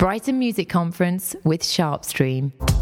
Brighton Music Conference with Sharpstream.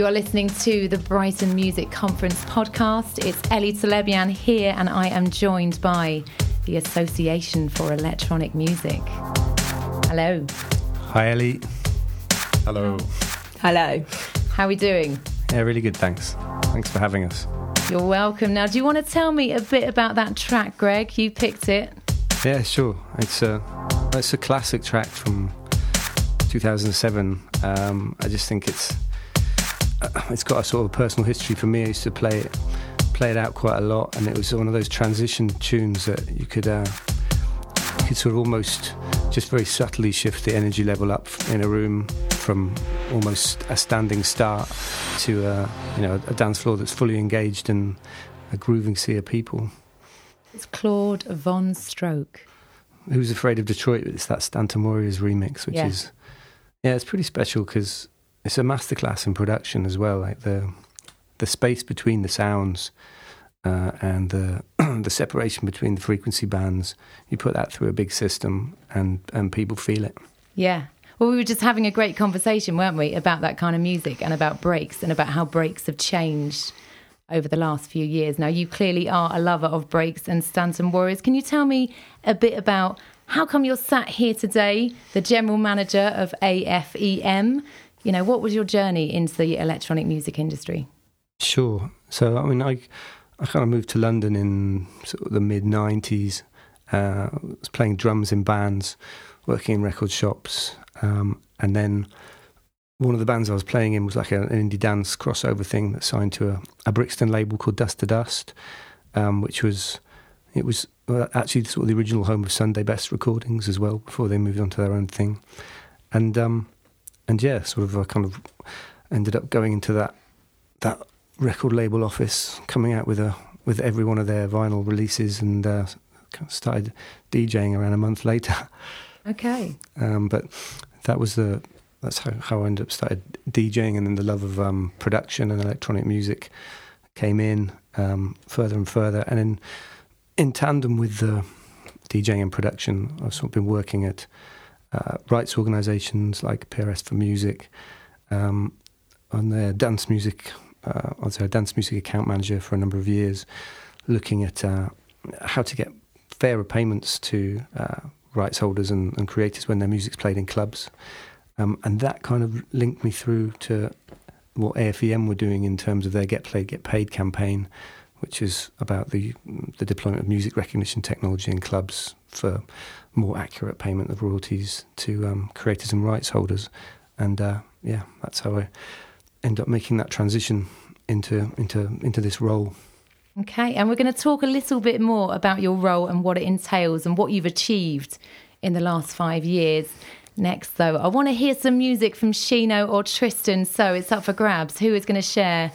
You are listening to the Brighton Music Conference podcast. It's Ellie Talebian here, and I am joined by the Association for Electronic Music. Hello. Hi, Ellie. Hello. Hello. How are we doing? Yeah, really good. Thanks. Thanks for having us. You're welcome. Now, do you want to tell me a bit about that track, Greg? You picked it. Yeah, sure. It's a it's a classic track from 2007. Um, I just think it's it's got a sort of personal history for me. I used to play it play it out quite a lot, and it was one of those transition tunes that you could uh, you could sort of almost just very subtly shift the energy level up in a room from almost a standing start to a, uh, you know a dance floor that's fully engaged in a grooving sea of people. It's Claude Von Stroke. Who's Afraid of Detroit? It's that Stanton Warriors remix, which yeah. is yeah, it's pretty special because it's a masterclass in production as well. Like the the space between the sounds uh, and the the separation between the frequency bands. You put that through a big system, and and people feel it. Yeah. Well, we were just having a great conversation, weren't we, about that kind of music and about breaks and about how breaks have changed over the last few years. Now, you clearly are a lover of breaks and Stanton Warriors. Can you tell me a bit about how come you're sat here today, the general manager of AFEM? You know, what was your journey into the electronic music industry? Sure. So, I mean, I, I kind of moved to London in sort of the mid 90s. Uh, I was playing drums in bands, working in record shops. Um, and then one of the bands I was playing in was like an indie dance crossover thing that signed to a, a Brixton label called Dust to Dust, um, which was it was actually sort of the original home of Sunday Best recordings as well before they moved on to their own thing, and um, and yeah, sort of I kind of ended up going into that that record label office, coming out with a with every one of their vinyl releases, and uh, started DJing around a month later. Okay. Um, but that was the that's how, how I ended up started DJing, and then the love of um, production and electronic music came in um, further and further, and in in tandem with the DJing and production, I've sort of been working at uh, rights organisations like PRS for Music, um, on their dance music. Uh, I was a dance music account manager for a number of years, looking at uh, how to get fairer payments to uh, rights holders and, and, creators when their music's played in clubs. Um, and that kind of linked me through to what AFEM were doing in terms of their Get Played, Get Paid campaign, which is about the the deployment of music recognition technology in clubs for more accurate payment of royalties to um, creators and rights holders. And uh, yeah, that's how I end up making that transition into into into this role. Okay, and we're going to talk a little bit more about your role and what it entails and what you've achieved in the last five years. Next, though, I want to hear some music from Shino or Tristan, so it's up for grabs. Who is going to share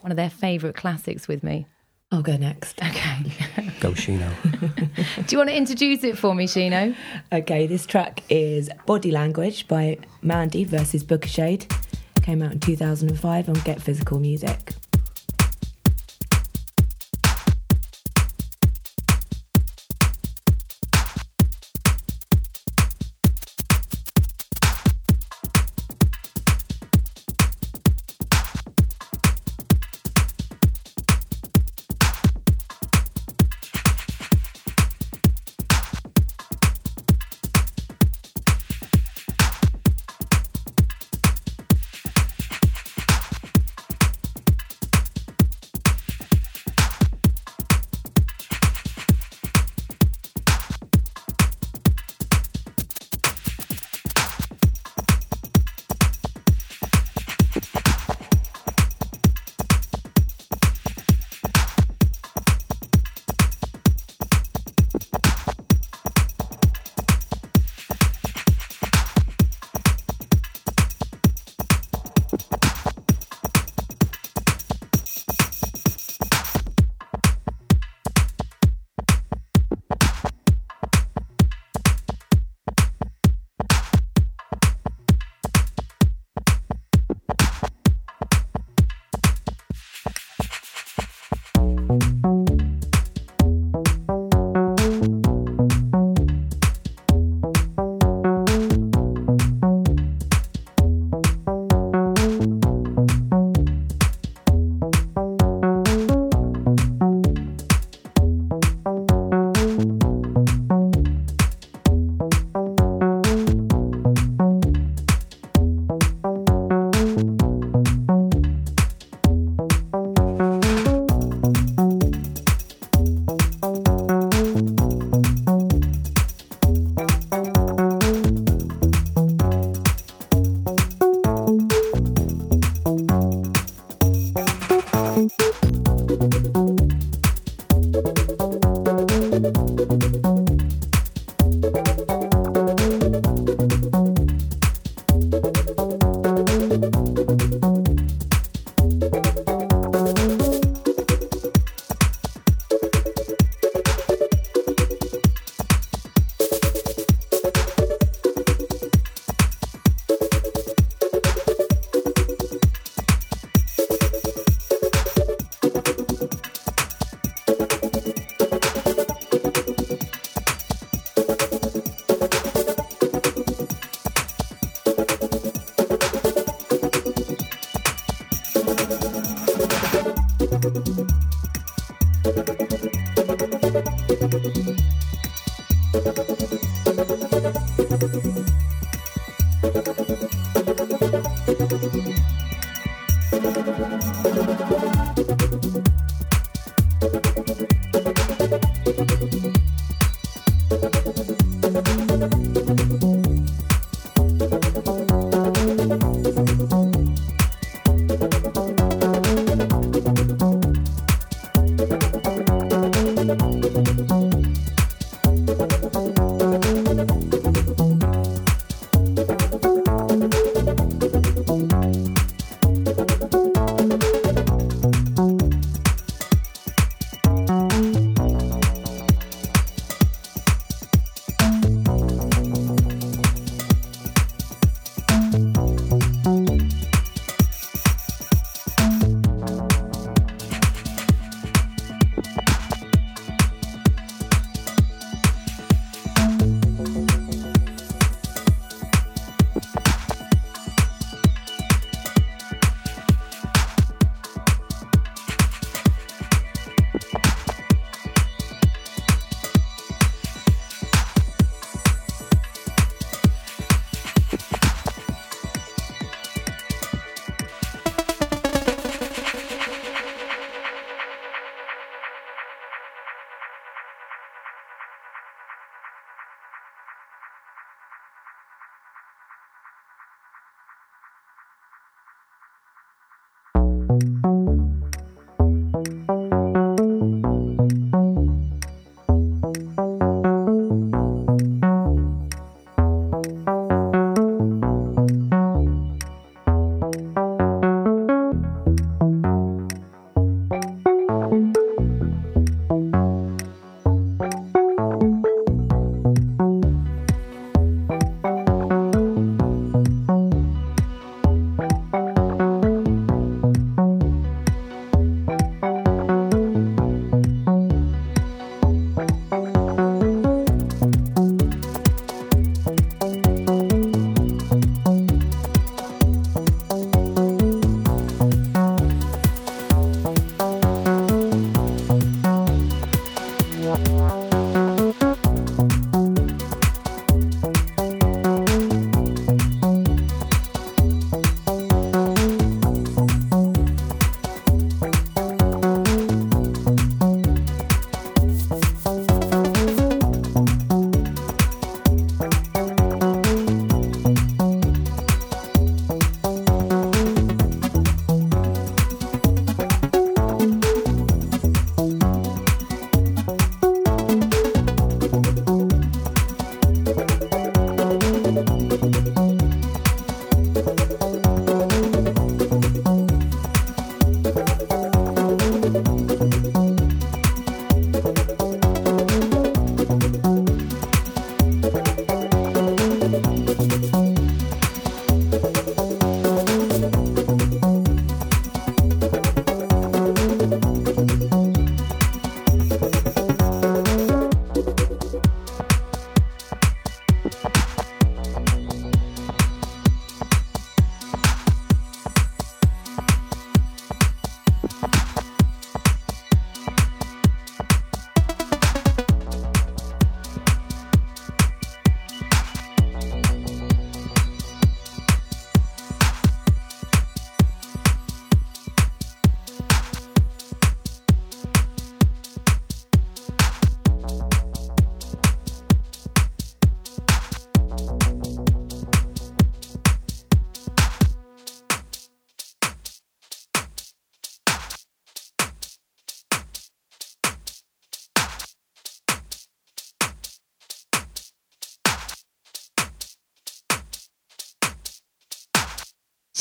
one of their favourite classics with me? I'll go next. Okay. go, Shino. Do you want to introduce it for me, Shino? Okay, this track is Body Language by Mandy versus Booka Shade. Came out in 2005 on Get Physical Music.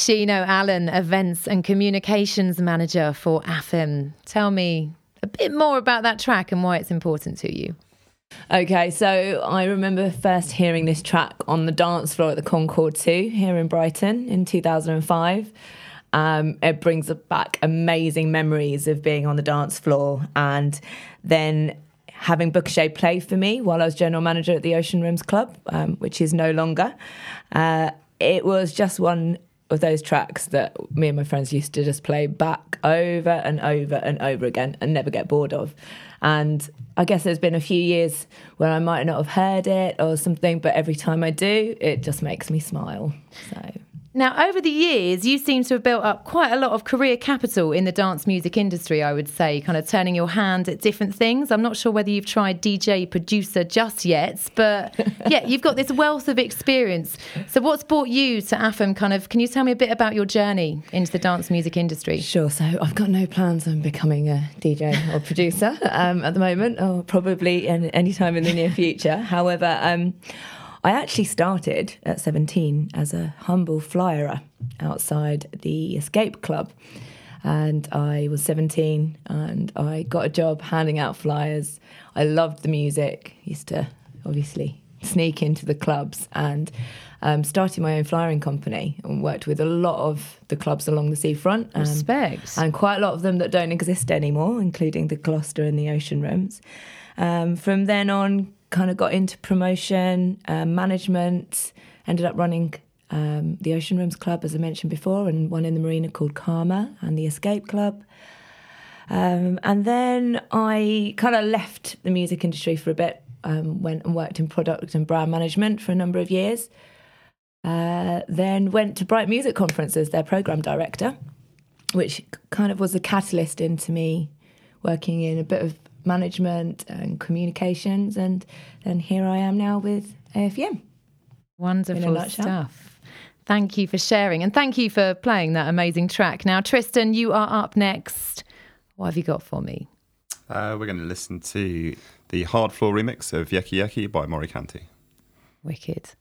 Sheeno Allen, Events and Communications Manager for AFEM. Tell me a bit more about that track and why it's important to you. Okay, so I remember first hearing this track on the dance floor at the Concord 2 here in Brighton in 2005. Um, it brings back amazing memories of being on the dance floor and then having Booka play for me while I was general manager at the Ocean Rooms Club, um, which is no longer. Uh, it was just one of those tracks that me and my friends used to just play back over and over and over again and never get bored of. And I guess there's been a few years where I might not have heard it or something, but every time I do, it just makes me smile. So now, over the years, you seem to have built up quite a lot of career capital in the dance music industry, I would say, kind of turning your hand at different things. I'm not sure whether you've tried DJ producer just yet, but yeah, you've got this wealth of experience. So, what's brought you to AFEM? Kind of, can you tell me a bit about your journey into the dance music industry? Sure. So, I've got no plans on becoming a DJ or producer um, at the moment, or probably any time in the near future. However, um, I actually started at 17 as a humble flyerer outside the Escape Club. And I was 17 and I got a job handing out flyers. I loved the music, used to obviously sneak into the clubs and um, started my own flyering company and worked with a lot of the clubs along the seafront. Um, Respect. And quite a lot of them that don't exist anymore, including the Gloucester and the Ocean Rooms. Um, from then on, kind of got into promotion, uh, management, ended up running um, the Ocean Rooms Club, as I mentioned before, and one in the marina called Karma and the Escape Club. Um, and then I kind of left the music industry for a bit, um, went and worked in product and brand management for a number of years. Uh, then went to Brighton Music Conference as their program director, which kind of was a catalyst into me working in a bit of management and communications, and then here I am now with AFEM. Wonderful stuff. Thank you for sharing, and thank you for playing that amazing track. Now, Tristan, you are up next. What have you got for me? Uh, we're going to listen to the Hardfloor remix of Yeke Yeke by Mory Kante. Wicked.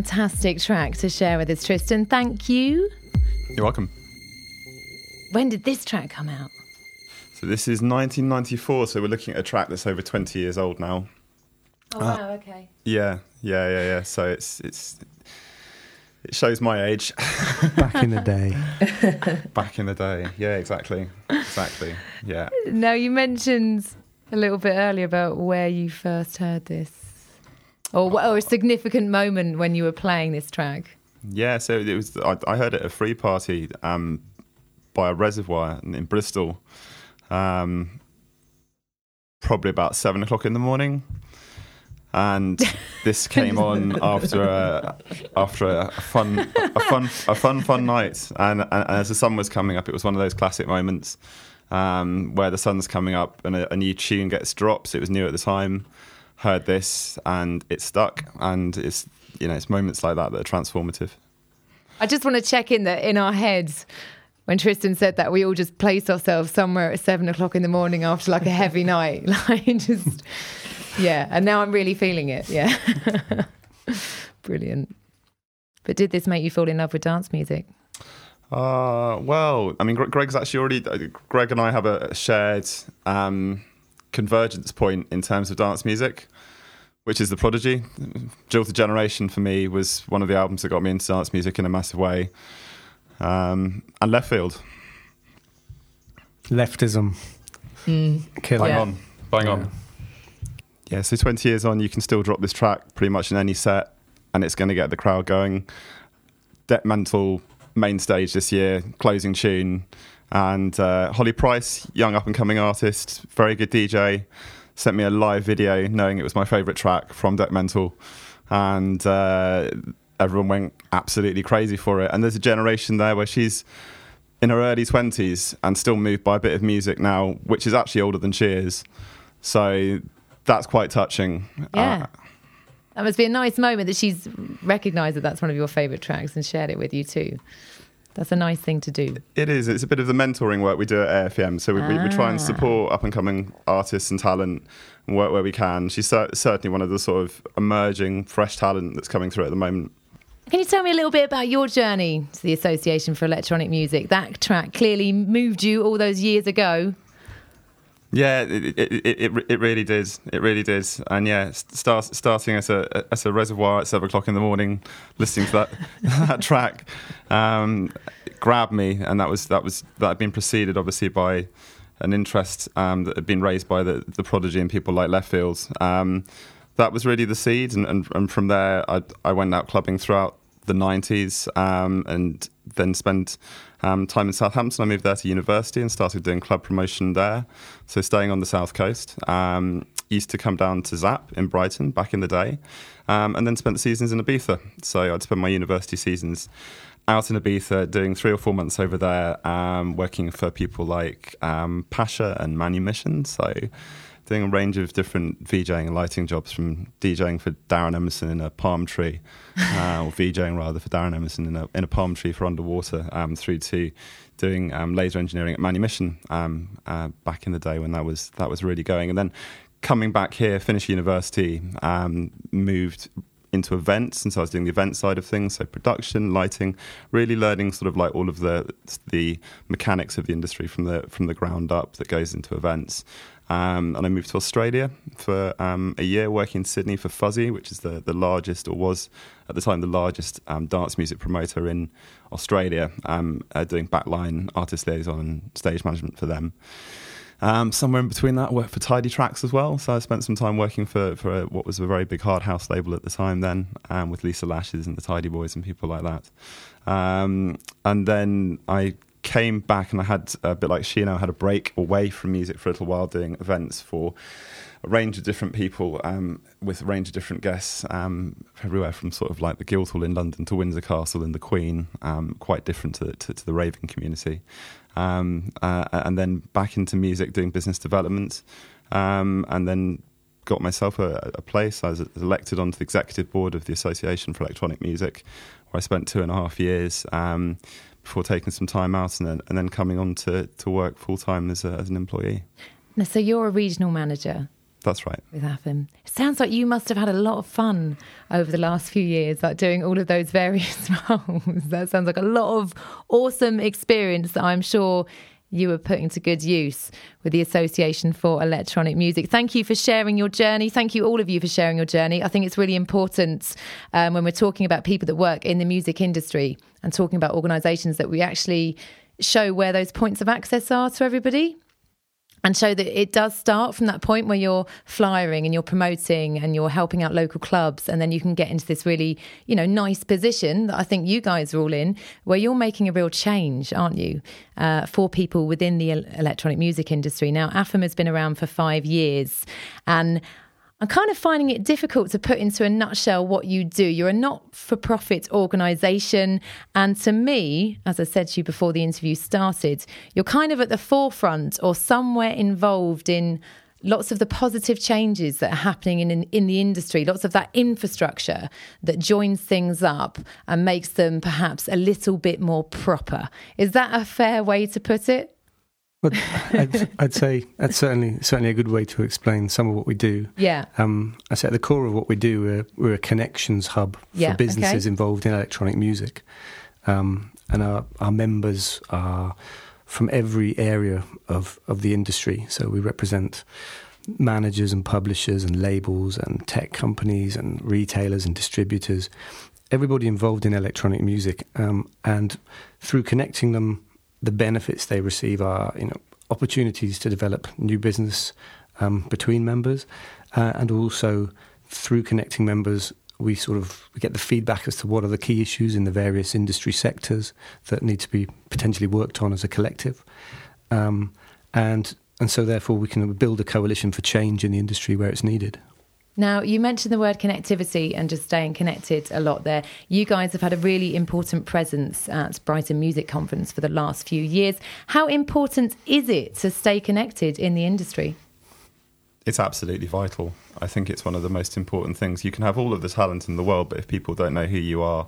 Fantastic track to share with us, Tristan. Thank you. You're welcome. When did this track come out? So this is 1994. So we're looking at a track that's over 20 years old now. Oh ah. wow, okay. Yeah, yeah, yeah, yeah. So it's it's it shows my age Back in the day. back in the day. Yeah, exactly, exactly. Yeah. Now you mentioned a little bit earlier about where you first heard this, or, a significant moment when you were playing this track. Yeah, so it was. I, I heard it at a free party um, by a reservoir in, in Bristol, um, probably about seven o'clock in the morning, and this came on after a after a fun a fun a fun fun night, and, and, and as the sun was coming up, it was one of those classic moments um, where the sun's coming up and a, a new tune gets dropped. It was new at the time. Heard this and it stuck, and it's you know it's moments like that that are transformative. I just want to check in that in our heads, when Tristan said that, we all just placed ourselves somewhere at seven o'clock in the morning after like a heavy night. Like just, yeah. And now I'm really feeling it. Yeah. Brilliant. But did this make you fall in love with dance music? Uh, well, I mean, Greg's actually already. uh, Greg and I have a shared um, convergence point in terms of dance music, which is The Prodigy. Jilted Generation for me was one of the albums that got me into dance music in a massive way. Um, and Leftfield, Leftism. Mm. Killer. bang Yeah. on, bang on. Yeah, so 20 years on, you can still drop this track pretty much in any set, and it's going to get the crowd going. Dekmantel main stage this year, closing tune, and uh, Holly Price, young up and coming artist, very good DJ, sent me a live video knowing it was my favourite track from Dekmantel, and uh, everyone went absolutely crazy for it. And there's a generation there where she's in her early 20s and still moved by a bit of music now, which is actually older than she is. So that's quite touching. Yeah. Uh, That must be a nice moment that she's recognised that that's one of your favourite tracks and shared it with you too. That's a nice thing to do. It is. It's a bit of the mentoring work we do at AFEM. So we, we, we try and Ah. support up and coming artists and talent and work where we can. She's cer- certainly one of the sort of emerging fresh talent that's coming through at the moment. Can you tell me a little bit about your journey to the Association for Electronic Music? That track clearly moved you all those years ago. Yeah, it, it, it, it, really did. It really did. And yeah, start, starting as a as a reservoir at seven o'clock in the morning, listening to that that track, um, grabbed me, and that was that was that had been preceded obviously by an interest um, that had been raised by the the prodigy and people like Leftfield. Um, that was really the seed, and, and, and from there, I I went out clubbing throughout the 90s um, and then spent um, time in Southampton. I moved there to university and started doing club promotion there. So staying on the south coast. Um, used to come down to Zap in Brighton back in the day, um, and then spent the seasons in Ibiza. So I'd spend my university seasons out in Ibiza, doing three or four months over there, um, working for people like um, Pacha and Manumission. So doing a range of different VJing and lighting jobs from DJing for Darren Emerson in a palm tree, uh, or VJing rather for Darren Emerson in a, in a palm tree for underwater, um, through to doing um, laser engineering at Manumission um, uh, back in the day when that was that was really going, and then coming back here, finished university, um, moved into events, and so I was doing the event side of things, so production, lighting, really learning sort of like all of the the mechanics of the industry from the from the ground up that goes into events. Um, and I moved to Australia for um, a year, working in Sydney for Fuzzy, which is the, the largest, or was at the time the largest um, dance music promoter in Australia, um, uh, doing backline artist liaison and stage management for them. Um, somewhere in between that, I worked for Tidy Tracks as well. So I spent some time working for, for a, what was a very big hard house label at the time then, um, with Lisa Lashes and the Tidy Boys and people like that. And then I came back and I had a bit like she and I had a break away from music for a little while doing events for a range of different people um, with a range of different guests um, everywhere from sort of like the Guildhall in London to Windsor Castle and the Queen, um, quite different to, to, to the raving community. Um, uh, and then back into music doing business development um, and then got myself a, a place. I was elected onto the executive board of the Association for Electronic Music where I spent two and a half years um, before taking some time out and then, and then coming on to, to work full time as, a, as an employee. Now, so you're a regional manager That's right. With. It sounds like you must have had a lot of fun over the last few years, like doing all of those various roles. that sounds like a lot of awesome experience that I'm sure you were putting to good use with the Association for Electronic Music. Thank you for sharing your journey. Thank you, all of you, for sharing your journey. I think it's really important um, when we're talking about people that work in the music industry and talking about organisations that we actually show where those points of access are to everybody and show that it does start from that point where you're flyering and you're promoting and you're helping out local clubs and then you can get into this really you know nice position that i think you guys are all in where you're making a real change aren't you uh, for people within the electronic music industry. Now AFEM has been around for five years and I'm kind of finding it difficult to put into a nutshell what you do. You're a not for profit organisation. And to me, as I said to you before the interview started, you're kind of at the forefront or somewhere involved in lots of the positive changes that are happening in, in, in the industry, lots of that infrastructure that joins things up and makes them perhaps a little bit more proper. Is that a fair way to put it? Well, I'd, I'd, say that's certainly certainly a good way to explain some of what we do. Yeah. Um, I say at the core of what we do, we're, we're a connections hub for yeah, businesses okay. involved in electronic music, um, and our our members are from every area of of the industry. So we represent managers and publishers and labels and tech companies and retailers and distributors, everybody involved in electronic music, um, and through connecting them the benefits they receive are you know opportunities to develop new business um, between members, uh, and also through connecting members, we sort of we get the feedback as to what are the key issues in the various industry sectors that need to be potentially worked on as a collective, um, and and so therefore we can build a coalition for change in the industry where it's needed. Now, you mentioned the word connectivity and just staying connected a lot there. You guys have had a really important presence at Brighton Music Conference for the last few years. How important is it to stay connected in the industry? It's absolutely vital. I think it's one of the most important things. You can have all of the talent in the world, but if people don't know who you are,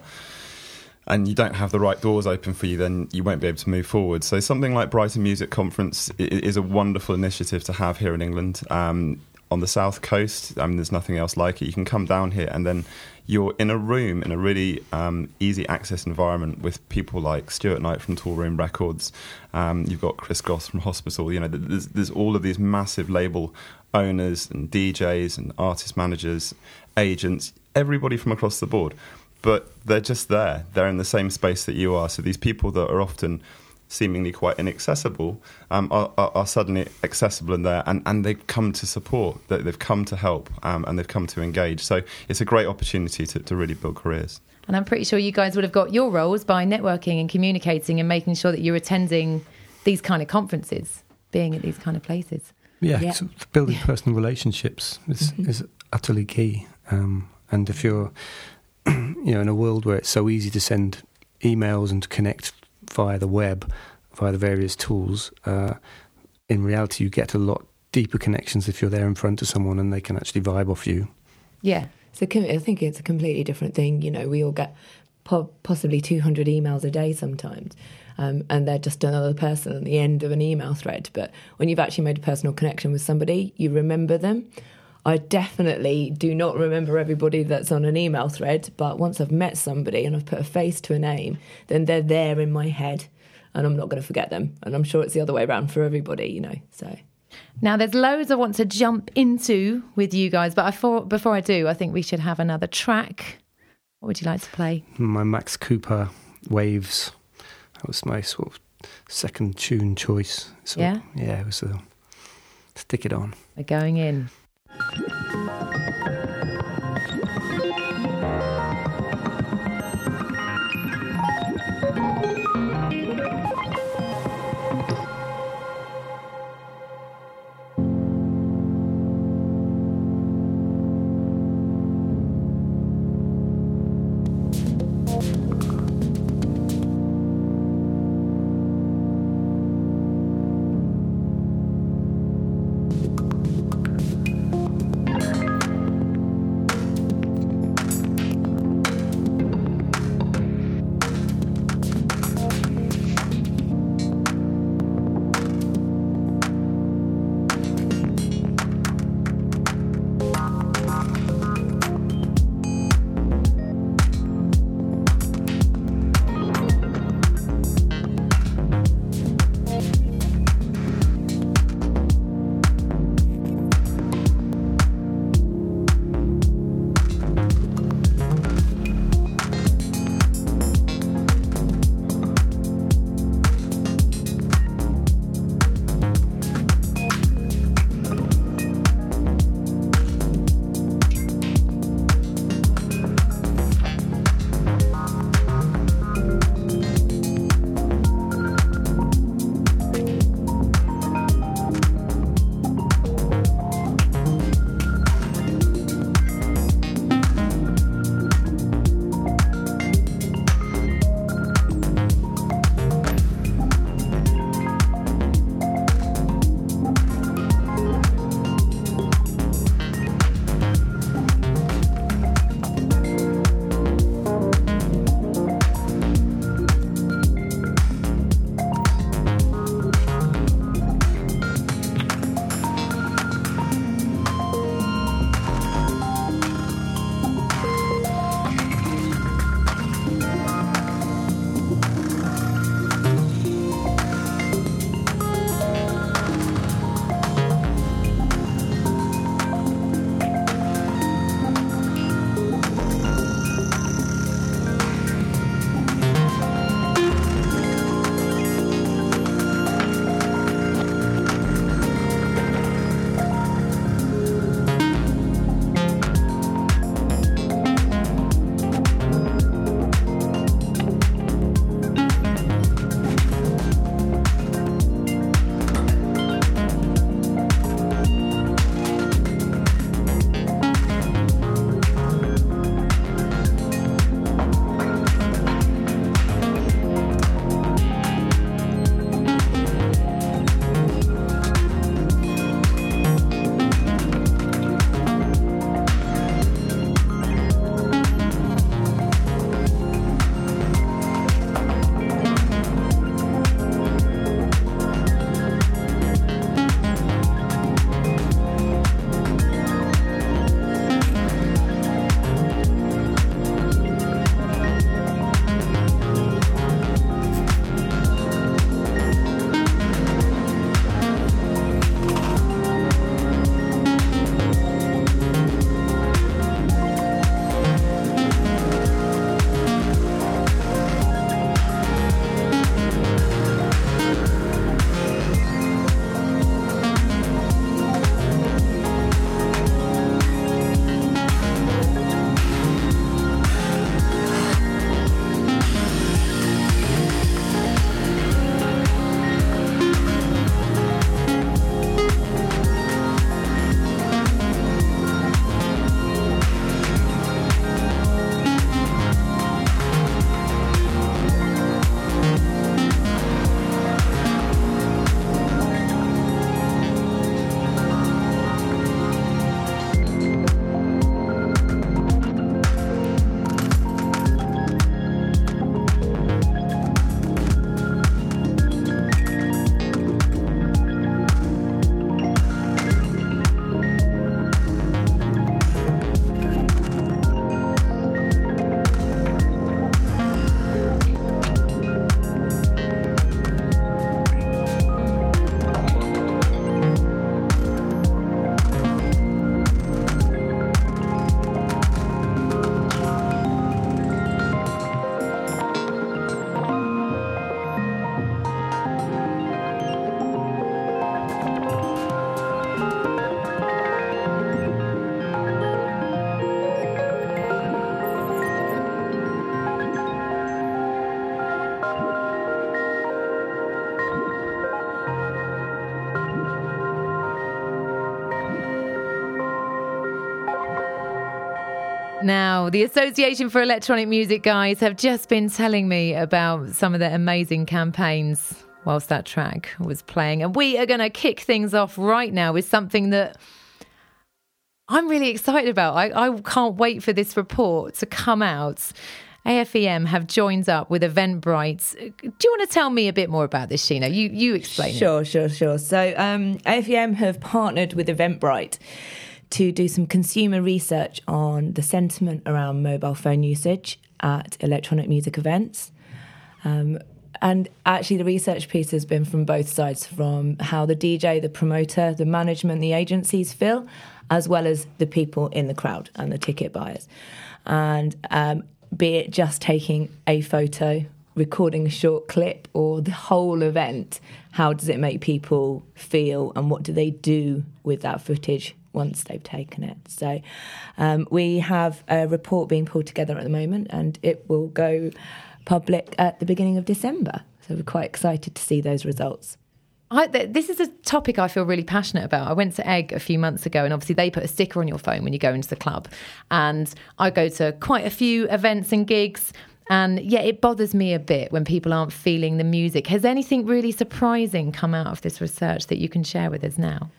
and you don't have the right doors open for you, then you won't be able to move forward. So something like Brighton Music Conference is a wonderful initiative to have here in England. Um, on the south coast. I mean, there's nothing else like it. You can come down here and then you're in a room in a really um, easy access environment with people like Stuart Knight from Toolroom Records. Um, you've got Chris Goss from Hospital. You know, there's, there's all of these massive label owners and DJs and artist managers, agents, everybody from across the board. But they're just there. They're in the same space that you are. So these people that are often seemingly quite inaccessible um, are, are, are, suddenly accessible in there and, and they've come to support, they've come to help um, and they've come to engage. So it's a great opportunity to, to really build careers. And I'm pretty sure you guys would have got your roles by networking and communicating and making sure that you're attending these kind of conferences, being at these kind of places. Yeah, yeah. So building yeah. personal relationships is, mm-hmm. is utterly key. Um, and if you're, you know, in a world where it's so easy to send emails and to connect via the web, via the various tools, uh, in reality, you get a lot deeper connections if you're there in front of someone and they can actually vibe off you. Yeah. So I think it's a completely different thing. You know, we all get po- possibly 200 emails a day sometimes. Um, and they're just another person at the end of an email thread. But when you've actually made a personal connection with somebody, you remember them. I definitely do not remember everybody that's on an email thread, but once I've met somebody and I've put a face to a name, then they're there in my head and I'm not going to forget them. And I'm sure it's the other way around for everybody, you know. So now there's loads I want to jump into with you guys, but before before I do, I think we should have another track. What would you like to play? My Max Cooper Waves. That was my sort of second tune choice. So, yeah, yeah, it was a stick it on. We're going in. Thank you Now, the Association for Electronic Music guys have just been telling me about some of their amazing campaigns whilst that track was playing. And we are going to kick things off right now with something that I'm really excited about. I, I can't wait for this report to come out. AFEM have joined up with Eventbrite. Do you want to tell me a bit more about this, Sheena? You you explain sure, it. Sure, sure, sure. So um, AFEM have partnered with Eventbrite to do some consumer research on the sentiment around mobile phone usage at electronic music events. Um, and actually, the research piece has been from both sides from how the DJ, the promoter, the management, the agencies feel, as well as the people in the crowd and the ticket buyers. And um, be it just taking a photo, recording a short clip, or the whole event, how does it make people feel and what do they do with that footage once they've taken it? So um, we have a report being pulled together at the moment and it will go public at the beginning of December. So we're quite excited to see those results. I, this is a topic I feel really passionate about. I went to Egg a few months ago, and obviously they put a sticker on your phone when you go into the club. And I go to quite a few events and gigs. And yeah, it bothers me a bit when people aren't feeling the music. Has anything really surprising come out of this research that you can share with us now?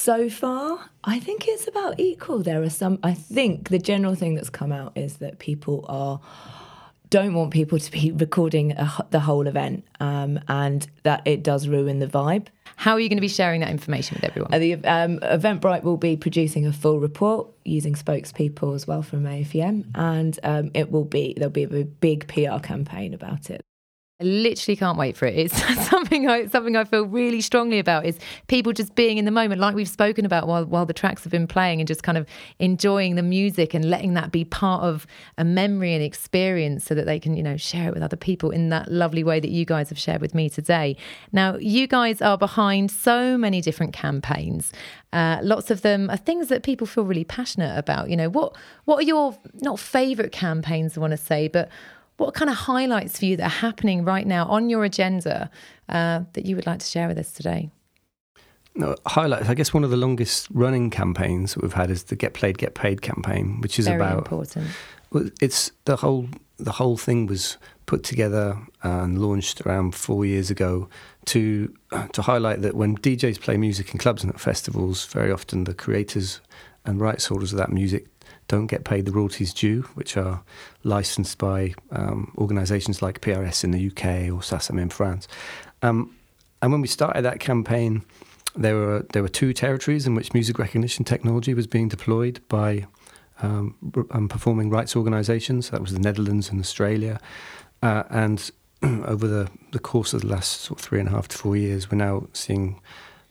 So far, I think it's about equal. There are some, I think the general thing that's come out is that people are don't want people to be recording a, the whole event um, and that it does ruin the vibe. How are you going to be sharing that information with everyone? Uh, the um, Eventbrite will be producing a full report using spokespeople as well from AFEM, and um, it will be there'll be a big PR campaign about it. I literally can't wait for it. It's something I something I feel really strongly about is people just being in the moment, like we've spoken about while while the tracks have been playing, and just kind of enjoying the music and letting that be part of a memory and experience, so that they can you know share it with other people in that lovely way that you guys have shared with me today. Now, you guys are behind so many different campaigns. Uh, lots of them are things that people feel really passionate about. You know, what what are your not favorite campaigns? I want to say, but what kind of highlights for you that are happening right now on your agenda uh, that you would like to share with us today? No, highlights. I guess one of the longest running campaigns that we've had is the Get Played, Get Paid campaign, which is Very about. important. It's the whole the whole thing was put together and launched around four years ago to to highlight that when DJs play music in clubs and at festivals, very often the creators and rights holders of that music don't get paid the royalties due, which are licensed by um, organisations like PRS in the UK or SACEM in France. Um, and when we started that campaign, there were there were two territories in which music recognition technology was being deployed by um, um performing rights organisations. That was the Netherlands and Australia. Uh, and over the, the course of the last sort of three and a half to four years, we're now seeing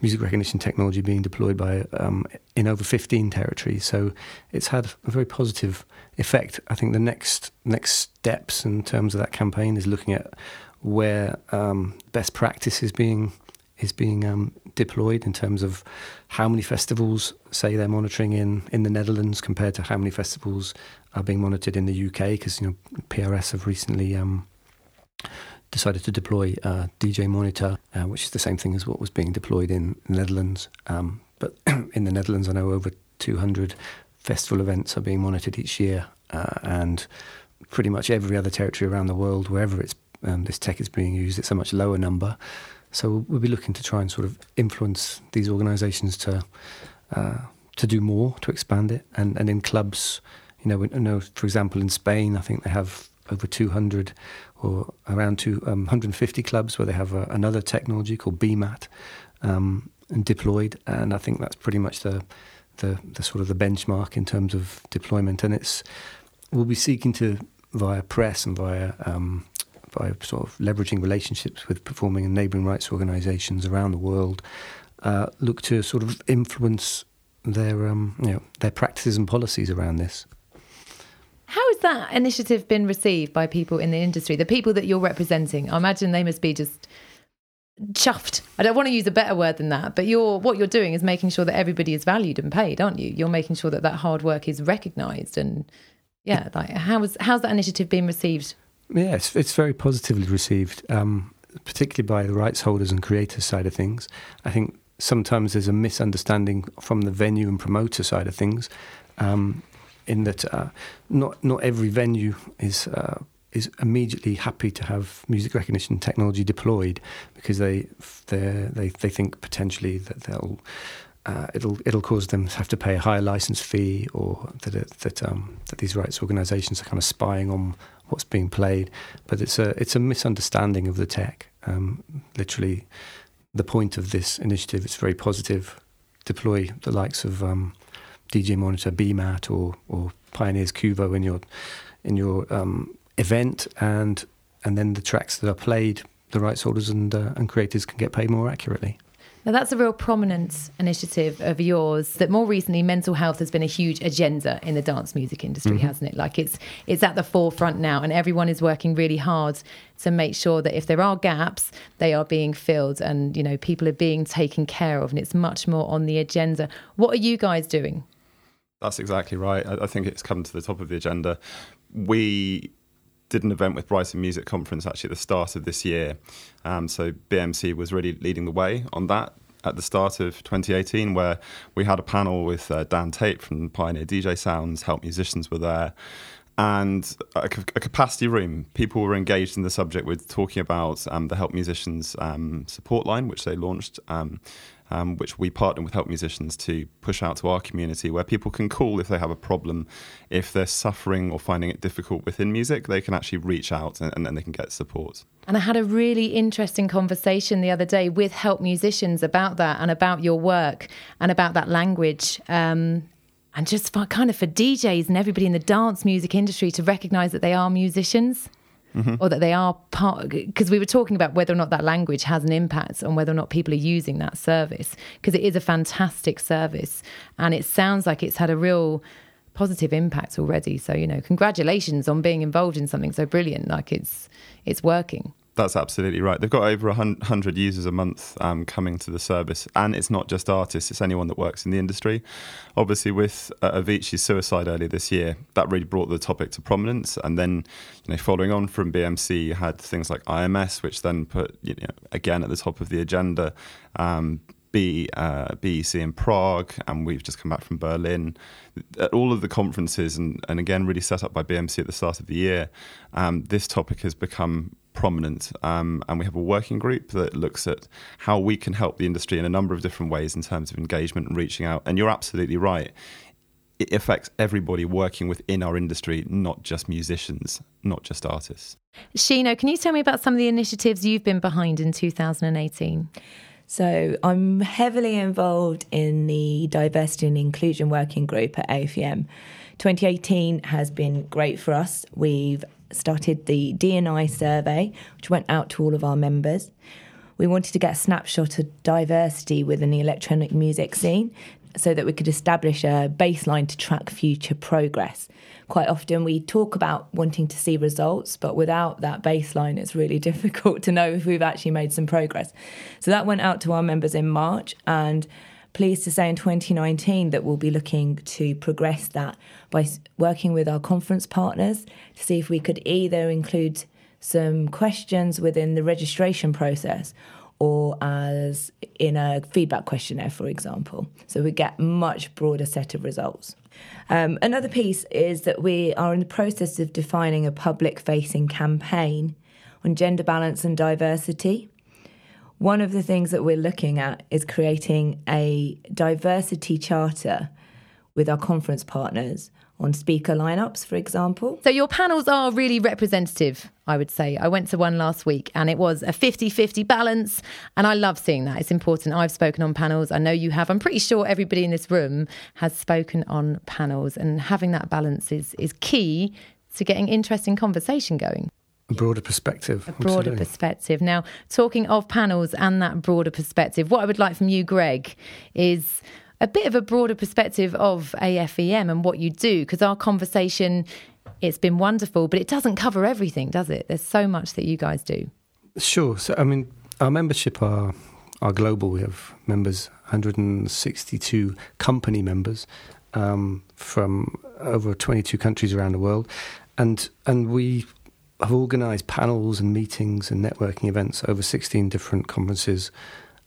music recognition technology being deployed by um, in over 15 territories. So it's had a very positive effect. I think the next next steps in terms of that campaign is looking at where um, best practice is being is being um, deployed in terms of how many festivals say they're monitoring in in the Netherlands compared to how many festivals are being monitored in the UK because you know PRS have recently um, decided to deploy uh, DJ Monitor, uh, which is the same thing as what was being deployed in the Netherlands. Um, but in the Netherlands, I know over 200 festival events are being monitored each year, uh, and pretty much every other territory around the world, wherever um, this tech is being used, it's a much lower number. So we'll be looking to try and sort of influence these organisations to uh, to do more, to expand it, and and in clubs, you know, we, know, for example, in Spain, I think they have over 200 or around to um, 150 clubs where they have a, another technology called BMAT um, deployed, and I think that's pretty much the, the, the sort of the benchmark in terms of deployment. And it's we'll be seeking to via press and via um, via sort of leveraging relationships with performing and neighbouring rights organisations around the world, uh, look to sort of influence their um, you know their practices and policies around this. Has that initiative been received by people in the industry, the people that you're representing? I imagine they must be just chuffed. I don't want to use a better word than that, but you're what you're doing is making sure that everybody is valued and paid, aren't you? You're making sure that that hard work is recognised, and yeah, like how's how's that initiative been received? Yeah, it's, it's very positively received, um, particularly by the rights holders and creators side of things. I think sometimes there's a misunderstanding from the venue and promoter side of things. Um, in that uh, not not every venue is uh, is immediately happy to have music recognition technology deployed because they they they think potentially that they'll uh, it'll it'll cause them to have to pay a higher license fee or that that um, that these rights organisations are kind of spying on what's being played. But it's a it's a misunderstanding of the tech. Um, literally, the point of this initiative is very positive. Deploy the likes of um, DJ Monitor, BMAT, or or Pioneers Kuvo in your in your um, event, and and then the tracks that are played, the rights holders and uh, and creators can get paid more accurately. Now, that's a real prominent initiative of yours. That more recently, mental health has been a huge agenda in the dance music industry, mm-hmm. hasn't it? Like it's it's at the forefront now, and everyone is working really hard to make sure that if there are gaps, they are being filled, and you know people are being taken care of, and it's much more on the agenda. What are you guys doing? That's exactly right. I, I think it's come to the top of the agenda. We did an event with Brighton Music Conference actually at the start of this year. Um, so BMC was really leading the way on that at the start of 2018, where we had a panel with uh, Dan Tate from Pioneer DJ Sounds, Help Musicians were there, and a, a, capacity room. People were engaged in the subject with talking about um, the Help Musicians um, support line, which they launched, um, um, which we partner with Help Musicians to push out to our community, where people can call if they have a problem, if they're suffering or finding it difficult within music, they can actually reach out and, and then they can get support. And I had a really interesting conversation the other day with Help Musicians about that and about your work and about that language. Um, and just for, kind of for DJs and everybody in the dance music industry to recognize that they are musicians. Mm-hmm. or that they are part because we were talking about whether or not that language has an impact on whether or not people are using that service because it is a fantastic service. And it sounds like it's had a real positive impact already. So you know congratulations on being involved in something so brilliant. Like it's it's working that's absolutely right. They've got over 100 users a month um, coming to the service, and it's not just artists, it's anyone that works in the industry. Obviously, with uh, Avicii's suicide earlier this year, that really brought the topic to prominence. And then, you know, following on from BMC, you had things like IMS, which then put, you know, again at the top of the agenda. Um, B, uh, BEC in Prague, and we've just come back from Berlin. At all of the conferences, and, and again, really set up by BMC at the start of the year, um, this topic has become prominent. Um, and we have a working group that looks at how we can help the industry in a number of different ways in terms of engagement and reaching out. And you're absolutely right. It affects everybody working within our industry, not just musicians, not just artists. Sheena, can you tell me about some of the initiatives you've been behind in 2018? So, I'm heavily involved in the diversity and inclusion working group at AFEM. 2018 has been great for us. We've started the DNI survey, which went out to all of our members. We wanted to get a snapshot of diversity within the electronic music scene so that we could establish a baseline to track future progress. Quite often we talk about wanting to see results, but without that baseline, it's really difficult to know if we've actually made some progress. So that went out to our members in March, and pleased to say in 2019 that we'll be looking to progress that by working with our conference partners to see if we could either include some questions within the registration process or as in a feedback questionnaire, for example. So we get much broader set of results. Um, another piece is that we are in the process of defining a public facing campaign on gender balance and diversity. One of the things that we're looking at is creating a diversity charter with our conference partners on speaker lineups, for example. So your panels are really representative, I would say. I went to one last week and it was a 50 50 balance. And I love seeing that. It's important. I've spoken on panels. I know you have. I'm pretty sure everybody in this room has spoken on panels. And having that balance is, is key to getting interesting conversation going. A broader perspective. A broader absolutely. perspective. Now, talking of panels and that broader perspective, what I would like from you, Greg, is a bit of a broader perspective of AFEM and what you do, because our conversation, it's been wonderful, but it doesn't cover everything, does it? There's so much that you guys do. Sure. So, I mean, our membership are, are global. We have members, 162 company members um, from over 22 countries around the world. And, and we have organised panels and meetings and networking events over 16 different conferences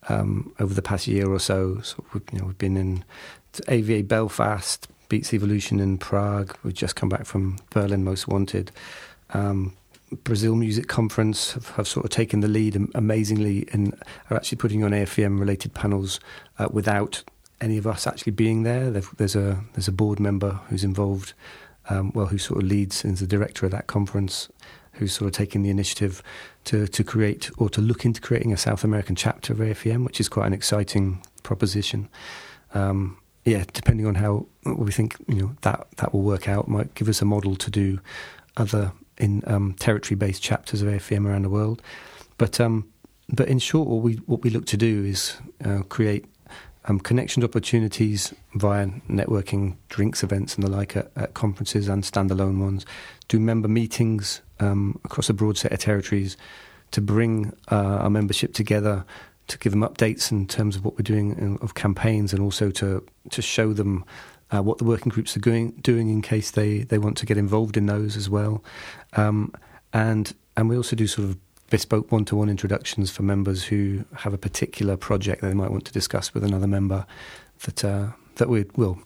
um, over the past year or so. So we've, you know, we've been in AVA Belfast, Beats Evolution in Prague. We've just come back from Berlin Most Wanted. Um, Brazil Music Conference have, have, sort of taken the lead amazingly and are actually putting on AFEM related panels uh, without any of us actually being there. They've, there's a there's a board member who's involved, um, well, who sort of leads and is the director of that conference, who's sort of taking the initiative to to create or to look into creating a South American chapter of AFEM, which is quite an exciting proposition. Um, yeah, depending on how we think you know that that will work out, might give us a model to do other in um, territory-based chapters of AFEM around the world. But um, but in short, what we what we look to do is uh, create um, connection opportunities via networking, drinks events, and the like at, at conferences and standalone ones. Do member meetings um, across a broad set of territories to bring uh, our membership together, to give them updates in terms of what we're doing in, of campaigns, and also to to show them uh, what the working groups are going, doing in case they, they want to get involved in those as well. Um, and and we also do sort of bespoke one to one introductions for members who have a particular project that they might want to discuss with another member that uh, that we will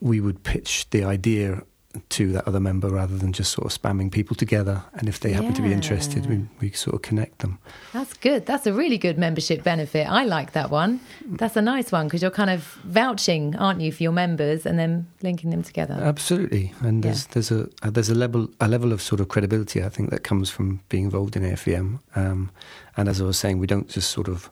we would pitch the idea to that other member rather than just sort of spamming people together. And if they happen yeah. to be interested, we, we sort of connect them. That's good. That's a really good membership benefit. I like that one. That's a nice one because you're kind of vouching, aren't you, for your members and then linking them together. Absolutely. And there's yeah. there's a, a, there's a level a level of sort of credibility I think that comes from being involved in AFEM. Um, and as I was saying, we don't just sort of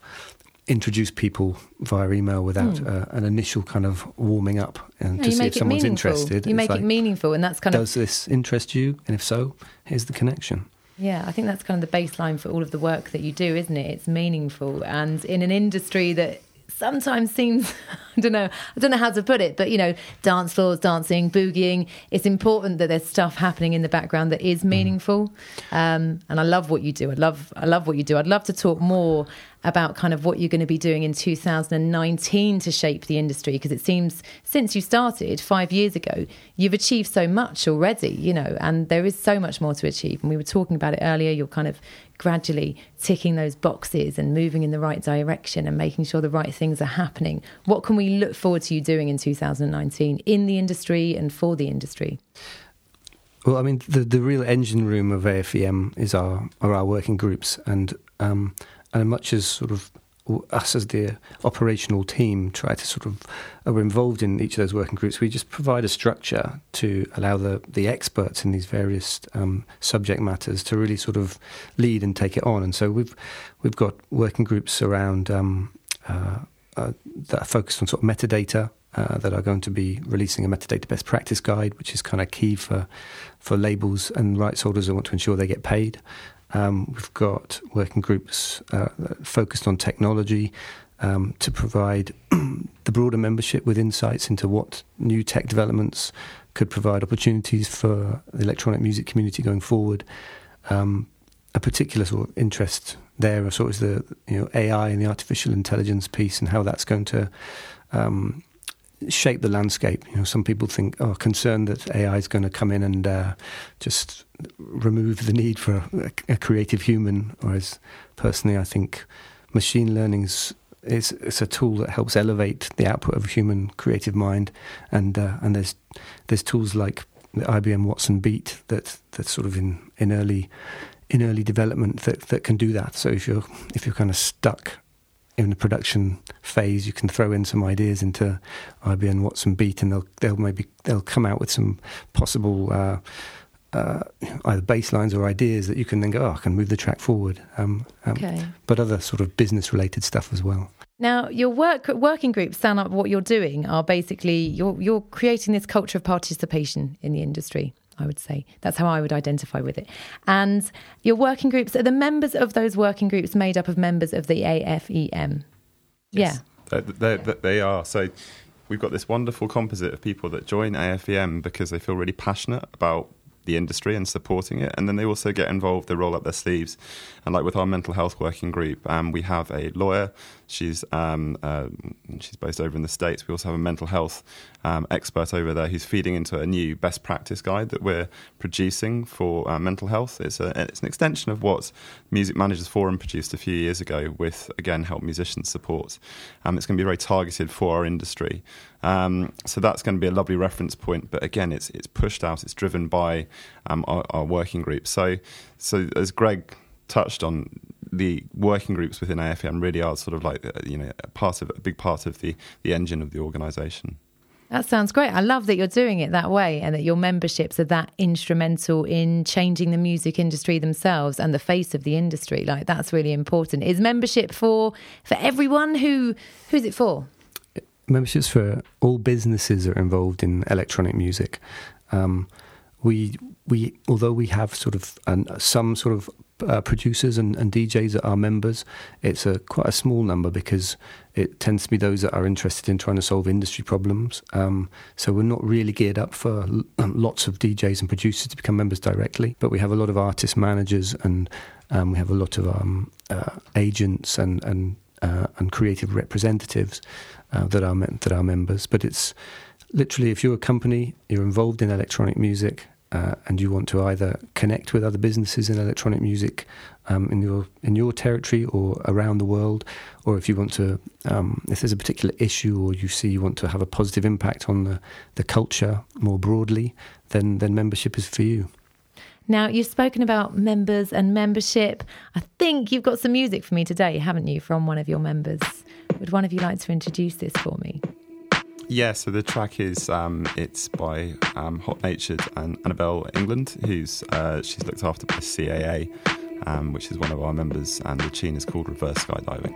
introduce people via email without mm. uh, an initial kind of warming up and to see if someone's meaningful. interested. You make like, it meaningful, and that's kind does of does this interest you? And if so, here's the connection. Yeah, I think that's kind of the baseline for all of the work that you do, isn't it? It's meaningful, and in an industry that sometimes seems I don't know I don't know how to put it but you know dance floors dancing boogieing it's important that there's stuff happening in the background that is mm. meaningful um, and I love what you do I love I love what you do I'd love to talk more about kind of what you're going to be doing in 2019 to shape the industry because it seems since you started 5 years ago you've achieved so much already you know and there is so much more to achieve. And we were talking about it earlier you're kind of gradually ticking those boxes and moving in the right direction and making sure the right things are happening. What can we look forward to you doing in 2019 in the industry and for the industry? Well, I mean, the, the real engine room of AFEM is our are our working groups, and um, and much as sort of us as the operational team try to sort of are involved in each of those working groups, we just provide a structure to allow the, the experts in these various um, subject matters to really sort of lead and take it on. And so we've we've got working groups around um, uh, uh, that are focused on sort of metadata. Uh, that are going to be releasing a metadata best practice guide, which is kind of key for for labels and rights holders who want to ensure they get paid. Um, we've got working groups uh, focused on technology um, to provide the broader membership with insights into what new tech developments could provide opportunities for the electronic music community going forward. Um, a particular sort of interest there, sort of the you know AI and the artificial intelligence piece, and how that's going to um, shape the landscape. You know, some people think are oh, concerned that AI is going to come in and uh, just remove the need for a, a, creative human. Whereas personally, I think machine learning is it's a tool that helps elevate the output of a human creative mind, and uh, and there's there's tools like the IBM Watson Beat that that's sort of in, in early in early development that, that can do that. So if you're if you're kind of stuck in the production phase, you can throw in some ideas into IBM Watson Beat, and they'll they'll maybe they'll come out with some possible uh, uh, either baselines or ideas that you can then go, oh, I can move the track forward. Um, um, okay. But other sort of business related stuff as well. Now, your work working groups stand up. What you're doing are basically you're you're creating this culture of participation in the industry. I would say. That's how I would identify with it. And your working groups are the members of those working groups made up of members of the AFEM. Yes, yeah. They, they, they are. So we've got this wonderful composite of people that join AFEM because they feel really passionate about the industry and supporting it. And then they also get involved, they roll up their sleeves. And like with our mental health working group, um, we have a lawyer. She's um, uh, she's based over in the states. We also have a mental health um, expert over there who's feeding into a new best practice guide that we're producing for uh, mental health. It's a, it's an extension of what Music Managers Forum produced a few years ago with again help musicians support. Um, it's going to be very targeted for our industry. Um, so that's going to be a lovely reference point. But again, it's it's pushed out. It's driven by um, our, our, working group. So so as Greg touched on, the working groups within AFEM really are sort of like uh, you know a part of a big part of the the engine of the organisation. That sounds great. I love that you're doing it that way and that your memberships are that instrumental in changing the music industry themselves and the face of the industry. Like that's really important. Is membership for for everyone who who's it for? Memberships for all businesses that are involved in electronic music. Um, we we although we have sort of an, some sort of uh, producers and, and, DJs that are members, it's a quite a small number because it tends to be those that are interested in trying to solve industry problems. Um, so we're not really geared up for lots of DJs and producers to become members directly, but we have a lot of artist managers and um, we have a lot of um, uh, agents and and uh, and creative representatives uh, that are that are members. But it's literally if you're a company, you're involved in electronic music, uh, and you want to either connect with other businesses in electronic music um, in your in your territory or around the world, or if you want to, um, if there's a particular issue or you see you want to have a positive impact on the, the culture more broadly, then then membership is for you. Now, you've spoken about members and membership. I think you've got some music for me today, haven't you, from one of your members? Would one of you like to introduce this for me? Yeah, so the track is um, it's by um, Hot Natured and Anabel Englund, who's uh, she's looked after by CAA, um, which is one of our members, and the tune is called Reverse Skydiving.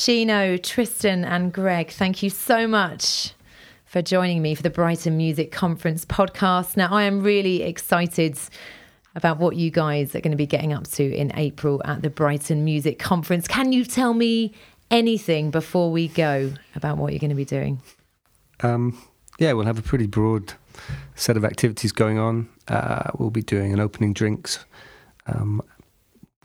Shino, Tristan, and Greg, thank you so much for joining me for the Brighton Music Conference podcast. Now, I am really excited about what you guys are going to be getting up to in April at the Brighton Music Conference. Can you tell me anything before we go about what you're going to be doing? Um, yeah, we'll have a pretty broad set of activities going on. Uh, we'll be doing an opening drinks. Um,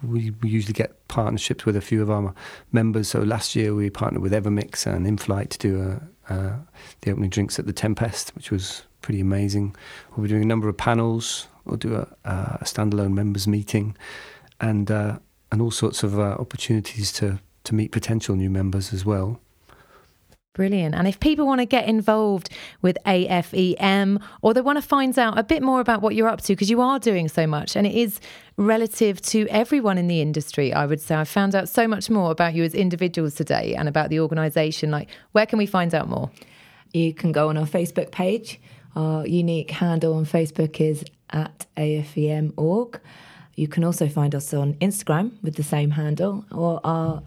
we, usually get partnerships with a few of our members. So last year we partnered with Evermix and Inflight to do a, the opening drinks at the Tempest, which was pretty amazing. We'll be doing a number of panels. We'll do a, a standalone members meeting, and uh, and all sorts of uh, opportunities to to meet potential new members as well. Brilliant. And if people want to get involved with AFEM or they want to find out a bit more about what you're up to, because you are doing so much and it is relative to everyone in the industry, I would say. I found out so much more about you as individuals today and about the organisation. Like, where can we find out more? You can go on our Facebook page. Our unique handle on Facebook is at AFEM.org. You can also find us on Instagram with the same handle or our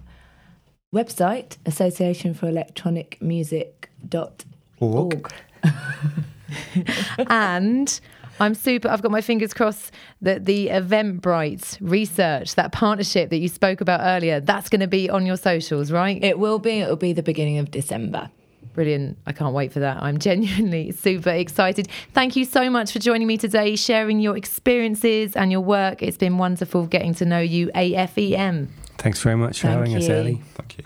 website, Association for Electronic Music.org. Org. and I'm super. I've got my fingers crossed that the Eventbrite research, that partnership that you spoke about earlier, that's going to be on your socials, right? It will be, it will be the beginning of December. Brilliant. I can't wait for that. I'm genuinely super excited. Thank you so much for joining me today, sharing your experiences and your work. It's been wonderful getting to know you, AFEM. Thanks very much for Thank having us, you. Ellie. Thank you.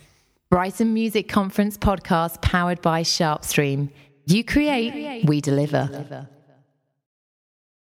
Brighton Music Conference podcast powered by Sharpstream. You create, we deliver.